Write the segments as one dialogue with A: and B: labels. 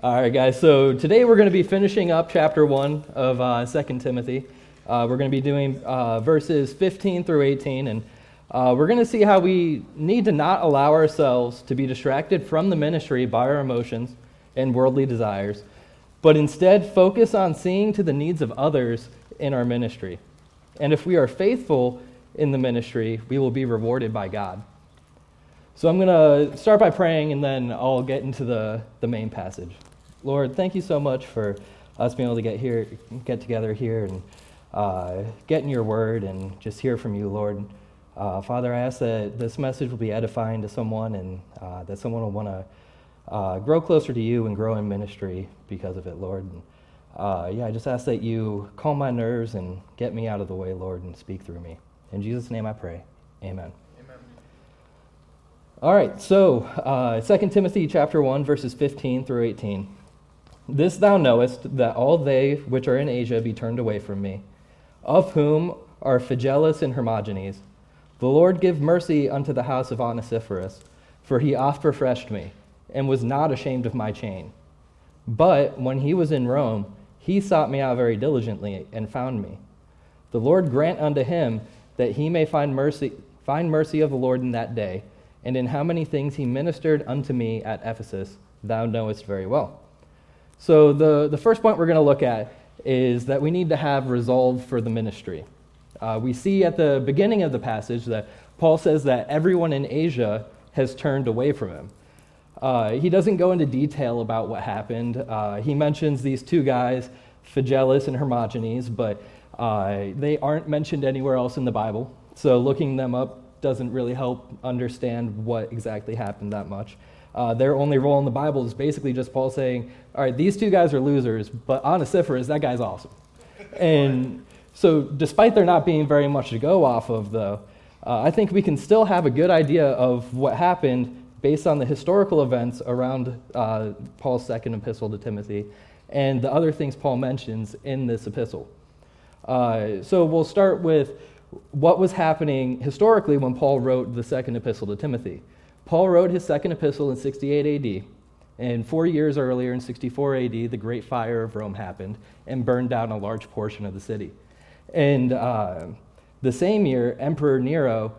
A: All right, guys. So today we're going to be finishing up chapter one of uh, 2 Timothy. Uh, we're going to be doing uh, verses 15 through 18, and uh, we're going to see how we need to not allow ourselves to be distracted from the ministry by our emotions and worldly desires, but instead focus on seeing to the needs of others in our ministry. And if we are faithful in the ministry, we will be rewarded by God. So I'm going to start by praying, and then I'll get into the, the main passage. Lord, thank you so much for us being able to get here, get together here, and uh, get in your word and just hear from you, Lord. Uh, Father, I ask that this message will be edifying to someone, and uh, that someone will want to uh, grow closer to you and grow in ministry because of it, Lord. And, uh, yeah, I just ask that you calm my nerves and get me out of the way, Lord, and speak through me. In Jesus' name I pray. Amen. Amen. All right, so uh, 2 Timothy chapter 1, verses 15 through 18. This thou knowest, that all they which are in Asia be turned away from me, of whom are Phygellus and Hermogenes. The Lord give mercy unto the house of Onesiphorus, for he oft refreshed me, and was not ashamed of my chain. But when he was in Rome, he sought me out very diligently and found me. The Lord grant unto him that he may find mercy, find mercy of the Lord in that day, and in how many things he ministered unto me at Ephesus, thou knowest very well. So, the, the first point we're going to look at is that we need to have resolve for the ministry. Uh, we see at the beginning of the passage that Paul says that everyone in Asia has turned away from him. Uh, he doesn't go into detail about what happened. Uh, he mentions these two guys, Phygellus and Hermogenes, but uh, they aren't mentioned anywhere else in the Bible. So looking them up doesn't really help understand what exactly happened that much. Uh, their only role in the Bible is basically just Paul saying, all right, these two guys are losers, but Onesiphorus, that guy's awesome. And so, despite there not being very much to go off of, though, uh, I think we can still have a good idea of what happened based on the historical events around uh, Paul's second epistle to Timothy and the other things Paul mentions in this epistle. Uh, so, we'll start with what was happening historically when Paul wrote the second epistle to Timothy. Paul wrote his second epistle in 68 AD. And four years earlier, in 64 AD, the Great Fire of Rome happened and burned down a large portion of the city. And uh, the same year, Emperor Nero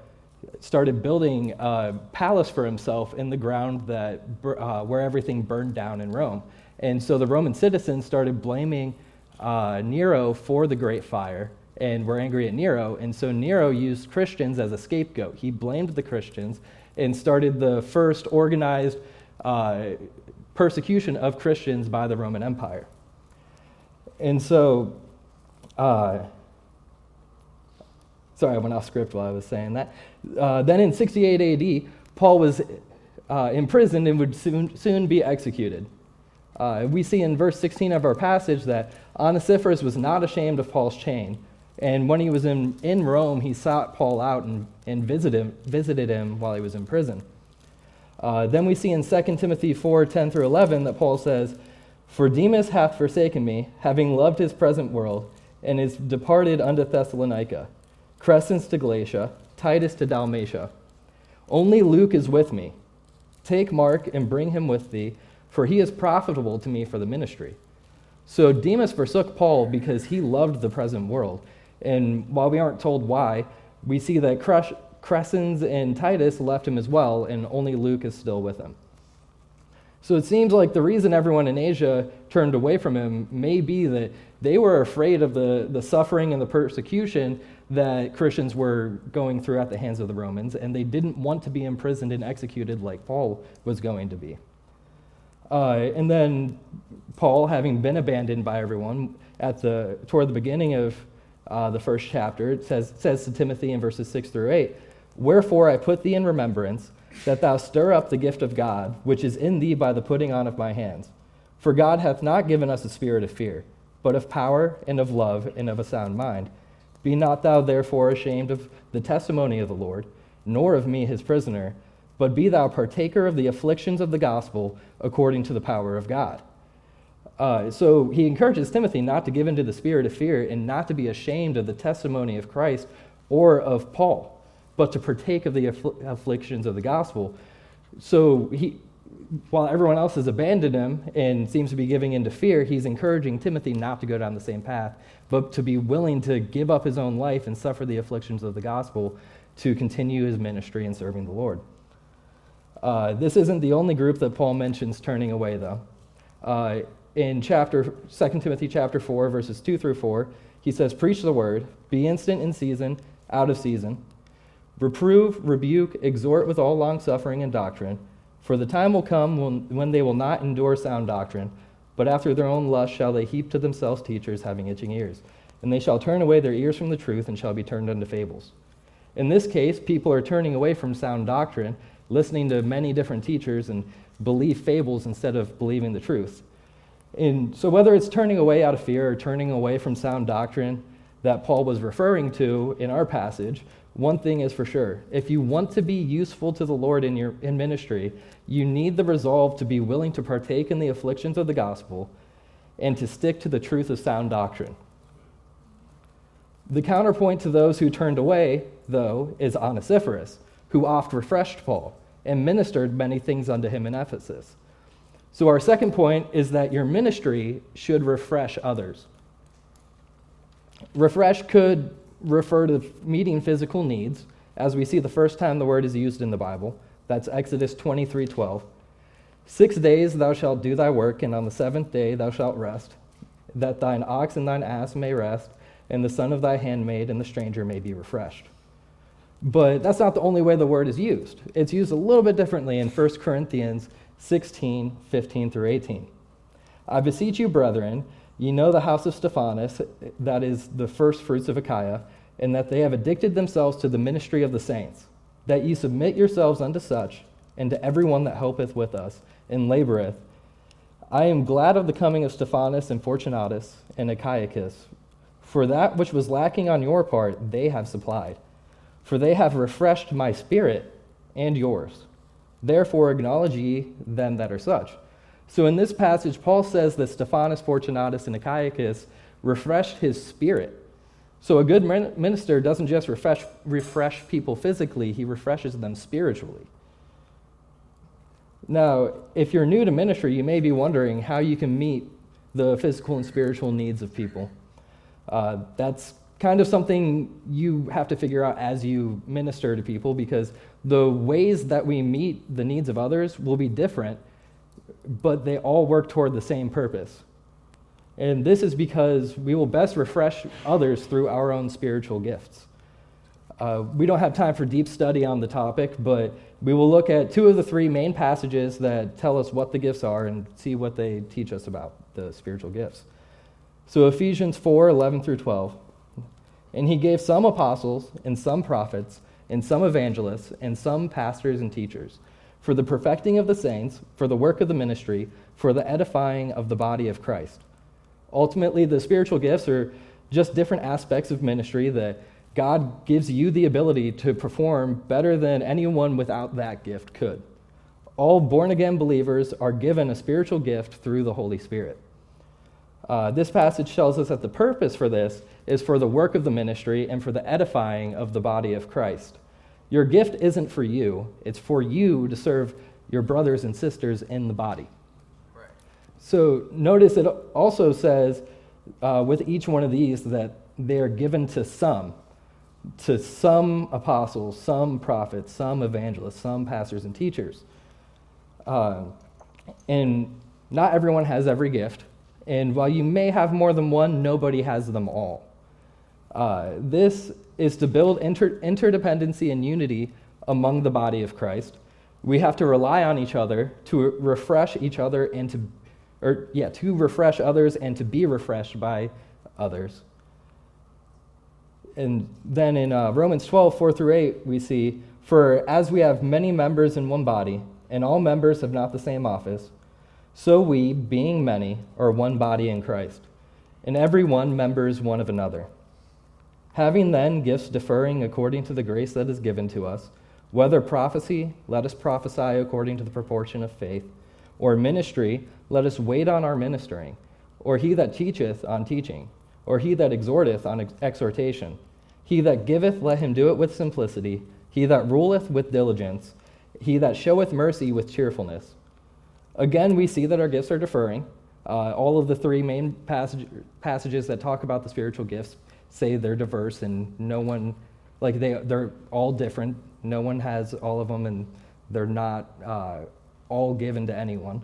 A: started building a palace for himself in the ground that, uh, where everything burned down in Rome. And so the Roman citizens started blaming uh, Nero for the Great Fire and were angry at Nero. And so Nero used Christians as a scapegoat. He blamed the Christians and started the first organized uh, persecution of Christians by the Roman Empire. And so, uh, sorry, I went off script while I was saying that. Uh, then in 68 AD, Paul was uh, imprisoned and would soon, soon be executed. Uh, we see in verse 16 of our passage that Onesiphorus was not ashamed of Paul's chain. And when he was in, in Rome, he sought Paul out and, and visited, him, visited him while he was in prison. Uh, then we see in 2 Timothy 4 10 through 11 that Paul says, For Demas hath forsaken me, having loved his present world, and is departed unto Thessalonica, Crescens to Galatia, Titus to Dalmatia. Only Luke is with me. Take Mark and bring him with thee, for he is profitable to me for the ministry. So Demas forsook Paul because he loved the present world. And while we aren't told why, we see that Crescens and Titus left him as well, and only Luke is still with him. So it seems like the reason everyone in Asia turned away from him may be that they were afraid of the, the suffering and the persecution that Christians were going through at the hands of the Romans, and they didn't want to be imprisoned and executed like Paul was going to be. Uh, and then Paul, having been abandoned by everyone at the, toward the beginning of uh, the first chapter, it says, says to Timothy in verses 6 through 8, Wherefore I put thee in remembrance, that thou stir up the gift of God, which is in thee by the putting on of my hands. For God hath not given us a spirit of fear, but of power and of love and of a sound mind. Be not thou therefore ashamed of the testimony of the Lord, nor of me his prisoner, but be thou partaker of the afflictions of the gospel according to the power of God. Uh, so he encourages Timothy not to give into the spirit of fear and not to be ashamed of the testimony of Christ or of Paul but to partake of the affl- afflictions of the gospel. So he, while everyone else has abandoned him and seems to be giving in to fear, he's encouraging Timothy not to go down the same path, but to be willing to give up his own life and suffer the afflictions of the gospel to continue his ministry and serving the Lord. Uh, this isn't the only group that Paul mentions turning away, though. Uh, in chapter 2 Timothy chapter 4, verses 2 through 4, he says, Preach the word, be instant in season, out of season. Reprove, rebuke, exhort with all longsuffering and doctrine. For the time will come when they will not endure sound doctrine, but after their own lust shall they heap to themselves teachers having itching ears. And they shall turn away their ears from the truth and shall be turned unto fables. In this case, people are turning away from sound doctrine, listening to many different teachers, and believe fables instead of believing the truth. And so, whether it's turning away out of fear or turning away from sound doctrine that Paul was referring to in our passage, one thing is for sure. If you want to be useful to the Lord in your in ministry, you need the resolve to be willing to partake in the afflictions of the gospel and to stick to the truth of sound doctrine. The counterpoint to those who turned away, though, is Onesiphorus, who oft refreshed Paul and ministered many things unto him in Ephesus. So, our second point is that your ministry should refresh others. Refresh could refer to meeting physical needs, as we see the first time the word is used in the Bible. That's Exodus 23 12. Six days thou shalt do thy work, and on the seventh day thou shalt rest, that thine ox and thine ass may rest, and the son of thy handmaid and the stranger may be refreshed. But that's not the only way the word is used. It's used a little bit differently in 1 Corinthians 16 15 through 18. I beseech you, brethren, Ye know the house of Stephanas, that is the first fruits of Achaia, and that they have addicted themselves to the ministry of the saints, that ye submit yourselves unto such, and to every one that helpeth with us, and laboreth. I am glad of the coming of Stephanas and Fortunatus and Achaicus, for that which was lacking on your part they have supplied. For they have refreshed my spirit and yours. Therefore acknowledge ye them that are such. So in this passage, Paul says that Stephanas, Fortunatus, and Achaicus refreshed his spirit. So a good minister doesn't just refresh, refresh people physically, he refreshes them spiritually. Now, if you're new to ministry, you may be wondering how you can meet the physical and spiritual needs of people. Uh, that's kind of something you have to figure out as you minister to people because the ways that we meet the needs of others will be different but they all work toward the same purpose. And this is because we will best refresh others through our own spiritual gifts. Uh, we don't have time for deep study on the topic, but we will look at two of the three main passages that tell us what the gifts are and see what they teach us about the spiritual gifts. So, Ephesians 4 11 through 12. And he gave some apostles, and some prophets, and some evangelists, and some pastors and teachers for the perfecting of the saints, for the work of the ministry, for the edifying of the body of Christ. Ultimately, the spiritual gifts are just different aspects of ministry that God gives you the ability to perform better than anyone without that gift could. All born again believers are given a spiritual gift through the Holy Spirit. Uh, this passage tells us that the purpose for this is for the work of the ministry and for the edifying of the body of Christ. Your gift isn't for you, it's for you to serve your brothers and sisters in the body. Right. So notice it also says uh, with each one of these that they are given to some, to some apostles, some prophets, some evangelists, some pastors and teachers. Uh, and not everyone has every gift. And while you may have more than one, nobody has them all. Uh, this is to build inter- interdependency and unity among the body of Christ. We have to rely on each other to refresh each other and to, or yeah, to refresh others and to be refreshed by others. And then in uh, Romans 12, 4 through 8, we see, For as we have many members in one body, and all members have not the same office, so we, being many, are one body in Christ, and every one members one of another. Having then gifts differing according to the grace that is given to us, whether prophecy, let us prophesy according to the proportion of faith, or ministry, let us wait on our ministering, or he that teacheth on teaching, or he that exhorteth on ex- exhortation. He that giveth, let him do it with simplicity, he that ruleth with diligence, he that showeth mercy with cheerfulness. Again, we see that our gifts are deferring. Uh, all of the three main passage, passages that talk about the spiritual gifts say they're diverse and no one, like they, they're all different. No one has all of them and they're not uh, all given to anyone.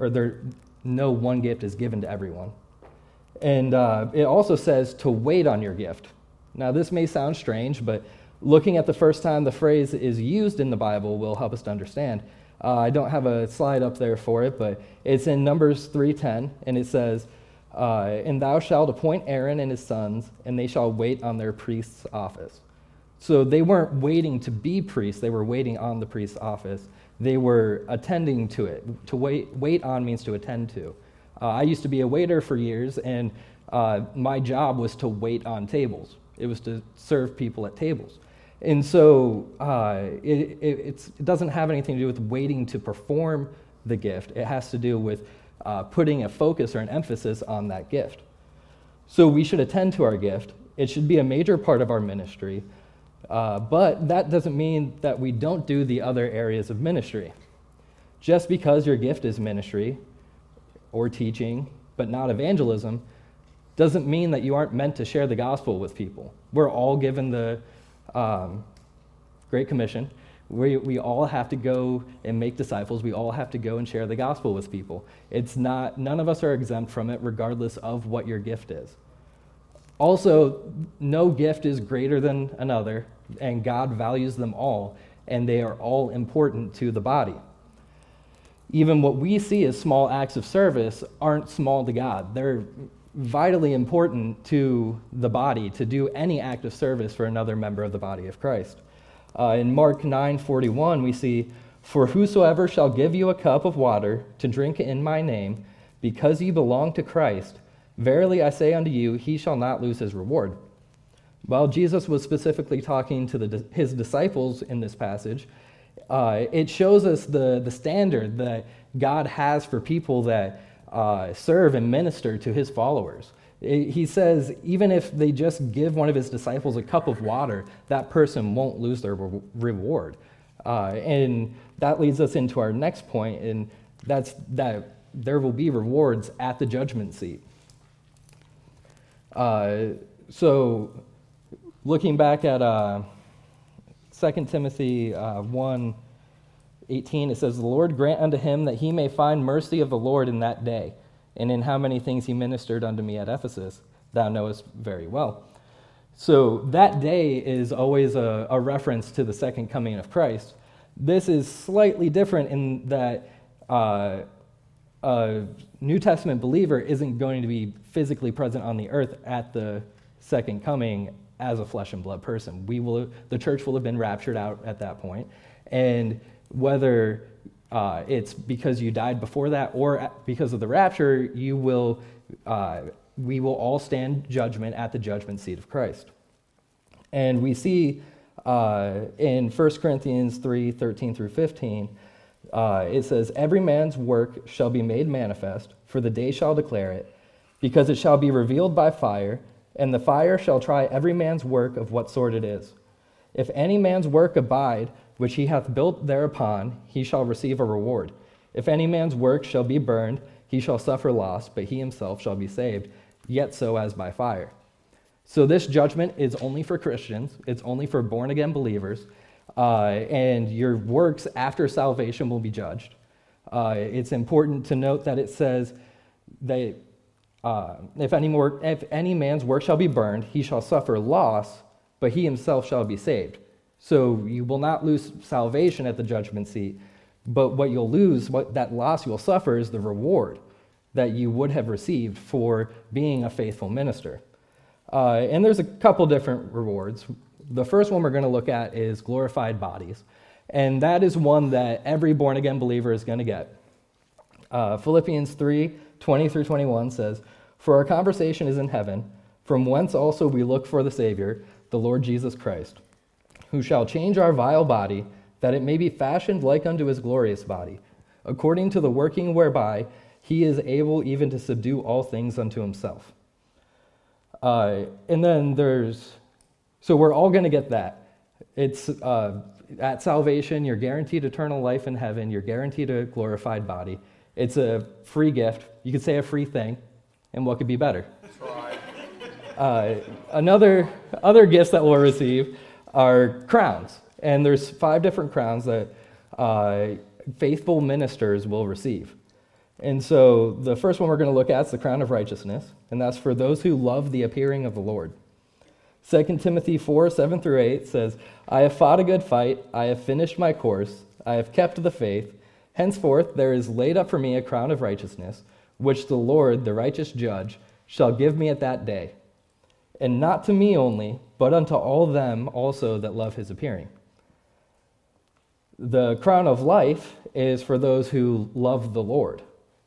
A: Or they're, no one gift is given to everyone. And uh, it also says to wait on your gift. Now, this may sound strange, but looking at the first time the phrase is used in the Bible will help us to understand. Uh, I don't have a slide up there for it, but it's in Numbers 3:10, and it says, uh, "And thou shalt appoint Aaron and his sons, and they shall wait on their priest's office." So they weren't waiting to be priests; they were waiting on the priest's office. They were attending to it. To wait, wait on means to attend to. Uh, I used to be a waiter for years, and uh, my job was to wait on tables. It was to serve people at tables. And so uh, it, it, it, doesn't have anything to do with waiting to perform the gift. It has to do with uh, putting a focus or an emphasis on that gift. So we should attend to our gift. It should be a major part of our ministry. Uh, but that doesn't mean that we don't do the other areas of ministry. Just because your gift is ministry or teaching, but not evangelism, doesn't mean that you aren't meant to share the gospel with people. We're all given the um, Great Commission. We, we all have to go and make disciples. We all have to go and share the gospel with people. It's not, none of us are exempt from it, regardless of what your gift is. Also, no gift is greater than another, and God values them all, and they are all important to the body. Even what we see as small acts of service aren't small to God. They're vitally important to the body to do any act of service for another member of the body of Christ. Uh, in Mark 9:41, we see, "For whosoever shall give you a cup of water to drink in my name, because ye belong to Christ, verily I say unto you, he shall not lose his reward." While Jesus was specifically talking to the, his disciples in this passage, uh, it shows us the, the standard that God has for people that uh, serve and minister to his followers. He says, even if they just give one of his disciples a cup of water, that person won't lose their re- reward. Uh, and that leads us into our next point, and that's that there will be rewards at the judgment seat. Uh, so, looking back at uh, 2 Timothy uh, 1 18, it says, The Lord grant unto him that he may find mercy of the Lord in that day, and in how many things he ministered unto me at Ephesus, thou knowest very well. So that day is always a, a reference to the second coming of Christ. This is slightly different in that uh, a New Testament believer isn't going to be physically present on the earth at the second coming as a flesh and blood person. We will, the church will have been raptured out at that point, and whether uh, it's because you died before that or because of the rapture, you will, uh, we will all stand judgment at the judgment seat of Christ. And we see uh, in 1 Corinthians 3 13 through 15, uh, it says, Every man's work shall be made manifest, for the day shall declare it, because it shall be revealed by fire, and the fire shall try every man's work of what sort it is. If any man's work abide, which he hath built thereupon, he shall receive a reward. If any man's work shall be burned, he shall suffer loss, but he himself shall be saved, yet so as by fire. So this judgment is only for Christians, it's only for born again believers, uh, and your works after salvation will be judged. Uh, it's important to note that it says that uh, if, any more, if any man's work shall be burned, he shall suffer loss, but he himself shall be saved. So you will not lose salvation at the judgment seat, but what you'll lose, what that loss you'll suffer, is the reward that you would have received for being a faithful minister. Uh, and there's a couple different rewards. The first one we're going to look at is glorified bodies, and that is one that every born again believer is going to get. Uh, Philippians 3 20 through 21 says, For our conversation is in heaven, from whence also we look for the Savior, the Lord Jesus Christ who shall change our vile body, that it may be fashioned like unto his glorious body, according to the working whereby he is able even to subdue all things unto himself. Uh, and then there's, so we're all going to get that. It's, uh, at salvation, you're guaranteed eternal life in heaven, you're guaranteed a glorified body. It's a free gift. You could say a free thing, and what could be better? Uh, another other gifts that we'll receive are crowns, and there's five different crowns that uh, faithful ministers will receive. And so the first one we're going to look at is the crown of righteousness, and that's for those who love the appearing of the Lord. 2 Timothy 4 7 through 8 says, I have fought a good fight, I have finished my course, I have kept the faith. Henceforth there is laid up for me a crown of righteousness, which the Lord, the righteous judge, shall give me at that day. And not to me only, but unto all them also that love his appearing. The crown of life is for those who love the Lord.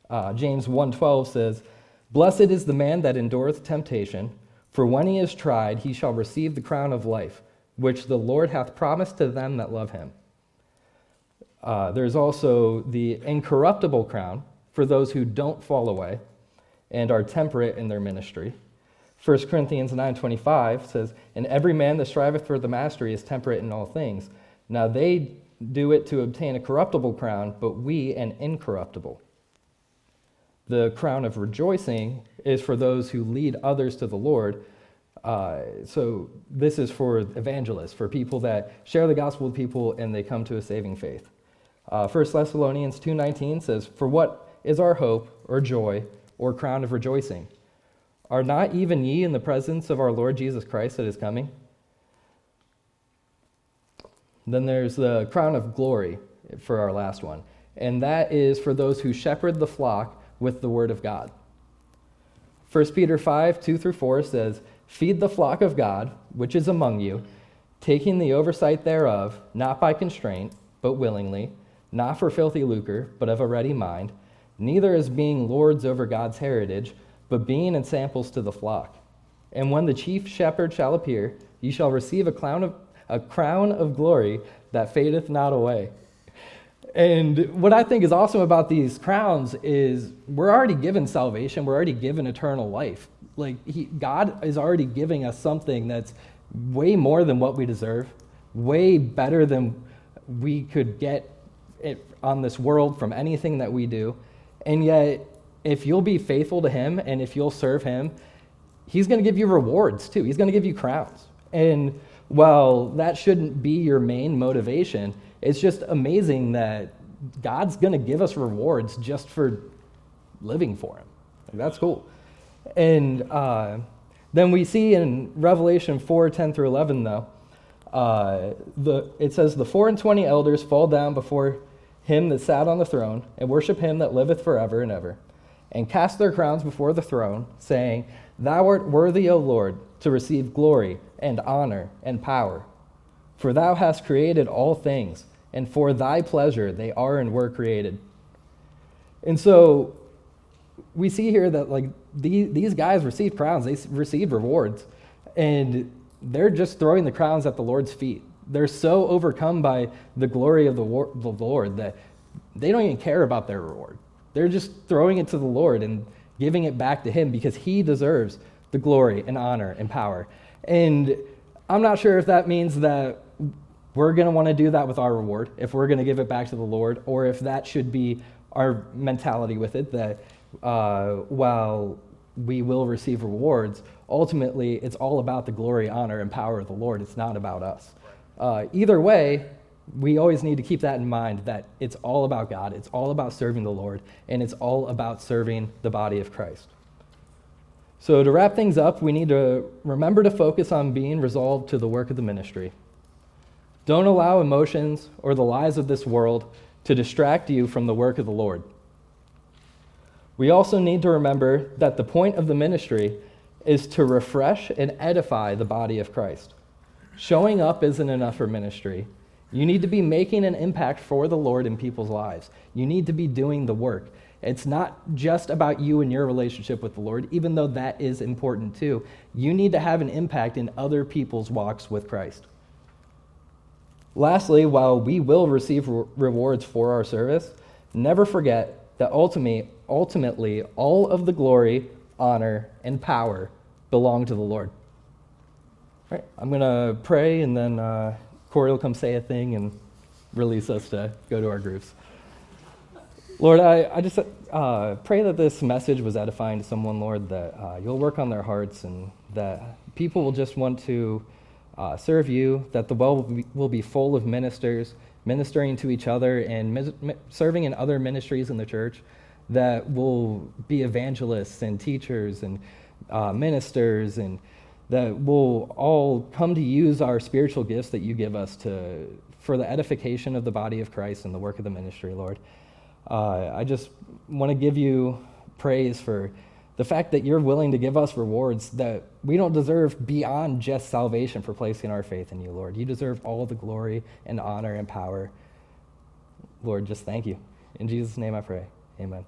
A: Uh, James 1:12 says, "Blessed is the man that endureth temptation, for when he is tried, he shall receive the crown of life, which the Lord hath promised to them that love him." Uh, there's also the incorruptible crown for those who don't fall away and are temperate in their ministry. 1 Corinthians 9:25 says, "And every man that striveth for the mastery is temperate in all things. Now they do it to obtain a corruptible crown, but we an incorruptible." The crown of rejoicing is for those who lead others to the Lord. Uh, so this is for evangelists, for people that share the gospel with people and they come to a saving faith. Uh, 1 Thessalonians 2.19 says, For what is our hope or joy or crown of rejoicing? Are not even ye in the presence of our Lord Jesus Christ that is coming? Then there's the crown of glory for our last one, and that is for those who shepherd the flock with the word of God. 1 Peter 5 2 through 4 says, Feed the flock of God, which is among you, taking the oversight thereof, not by constraint, but willingly not for filthy lucre, but of a ready mind, neither as being lords over God's heritage, but being ensamples to the flock. And when the chief shepherd shall appear, ye shall receive a crown of, a crown of glory that fadeth not away. And what I think is awesome about these crowns is we're already given salvation, we're already given eternal life. Like, he, God is already giving us something that's way more than what we deserve, way better than we could get on this world from anything that we do. And yet, if you'll be faithful to Him and if you'll serve Him, He's going to give you rewards too. He's going to give you crowns. And while that shouldn't be your main motivation, it's just amazing that God's going to give us rewards just for living for Him. Like, that's cool. And uh, then we see in Revelation 4 10 through 11, though, uh, the, it says, The four and twenty elders fall down before him that sat on the throne, and worship him that liveth forever and ever, and cast their crowns before the throne, saying, Thou art worthy, O Lord, to receive glory and honor and power. For thou hast created all things, and for thy pleasure they are and were created. And so we see here that like these guys received crowns, they received rewards, and they're just throwing the crowns at the Lord's feet. They're so overcome by the glory of the, the Lord that they don't even care about their reward. They're just throwing it to the Lord and giving it back to Him because He deserves the glory and honor and power. And I'm not sure if that means that we're going to want to do that with our reward, if we're going to give it back to the Lord, or if that should be our mentality with it that uh, while we will receive rewards, ultimately it's all about the glory, honor, and power of the Lord. It's not about us. Uh, either way, we always need to keep that in mind that it's all about God, it's all about serving the Lord, and it's all about serving the body of Christ. So, to wrap things up, we need to remember to focus on being resolved to the work of the ministry. Don't allow emotions or the lies of this world to distract you from the work of the Lord. We also need to remember that the point of the ministry is to refresh and edify the body of Christ. Showing up isn't enough for ministry. You need to be making an impact for the Lord in people's lives. You need to be doing the work. It's not just about you and your relationship with the Lord, even though that is important too. You need to have an impact in other people's walks with Christ. Lastly, while we will receive re- rewards for our service, never forget that ultimately, ultimately all of the glory, honor, and power belong to the Lord. All right, I'm going to pray, and then uh, Corey will come say a thing, and release us to go to our groups. Lord, I, I just uh, pray that this message was edifying to someone, Lord, that uh, you'll work on their hearts and that people will just want to uh, serve you, that the well will be, will be, full of ministers ministering to each other and serving in other ministries in the church, that will be evangelists and teachers and uh, ministers and that we'll all come to use our spiritual gifts that you give us to for the edification of the body of Christ and the work of the ministry, Lord. Uh, I just want to give you praise for the fact that you're willing to give us rewards that we don't deserve beyond just salvation for placing our faith in you, Lord. You deserve all the glory and honor and power. Lord, just thank you. In Jesus' name I pray. Amen.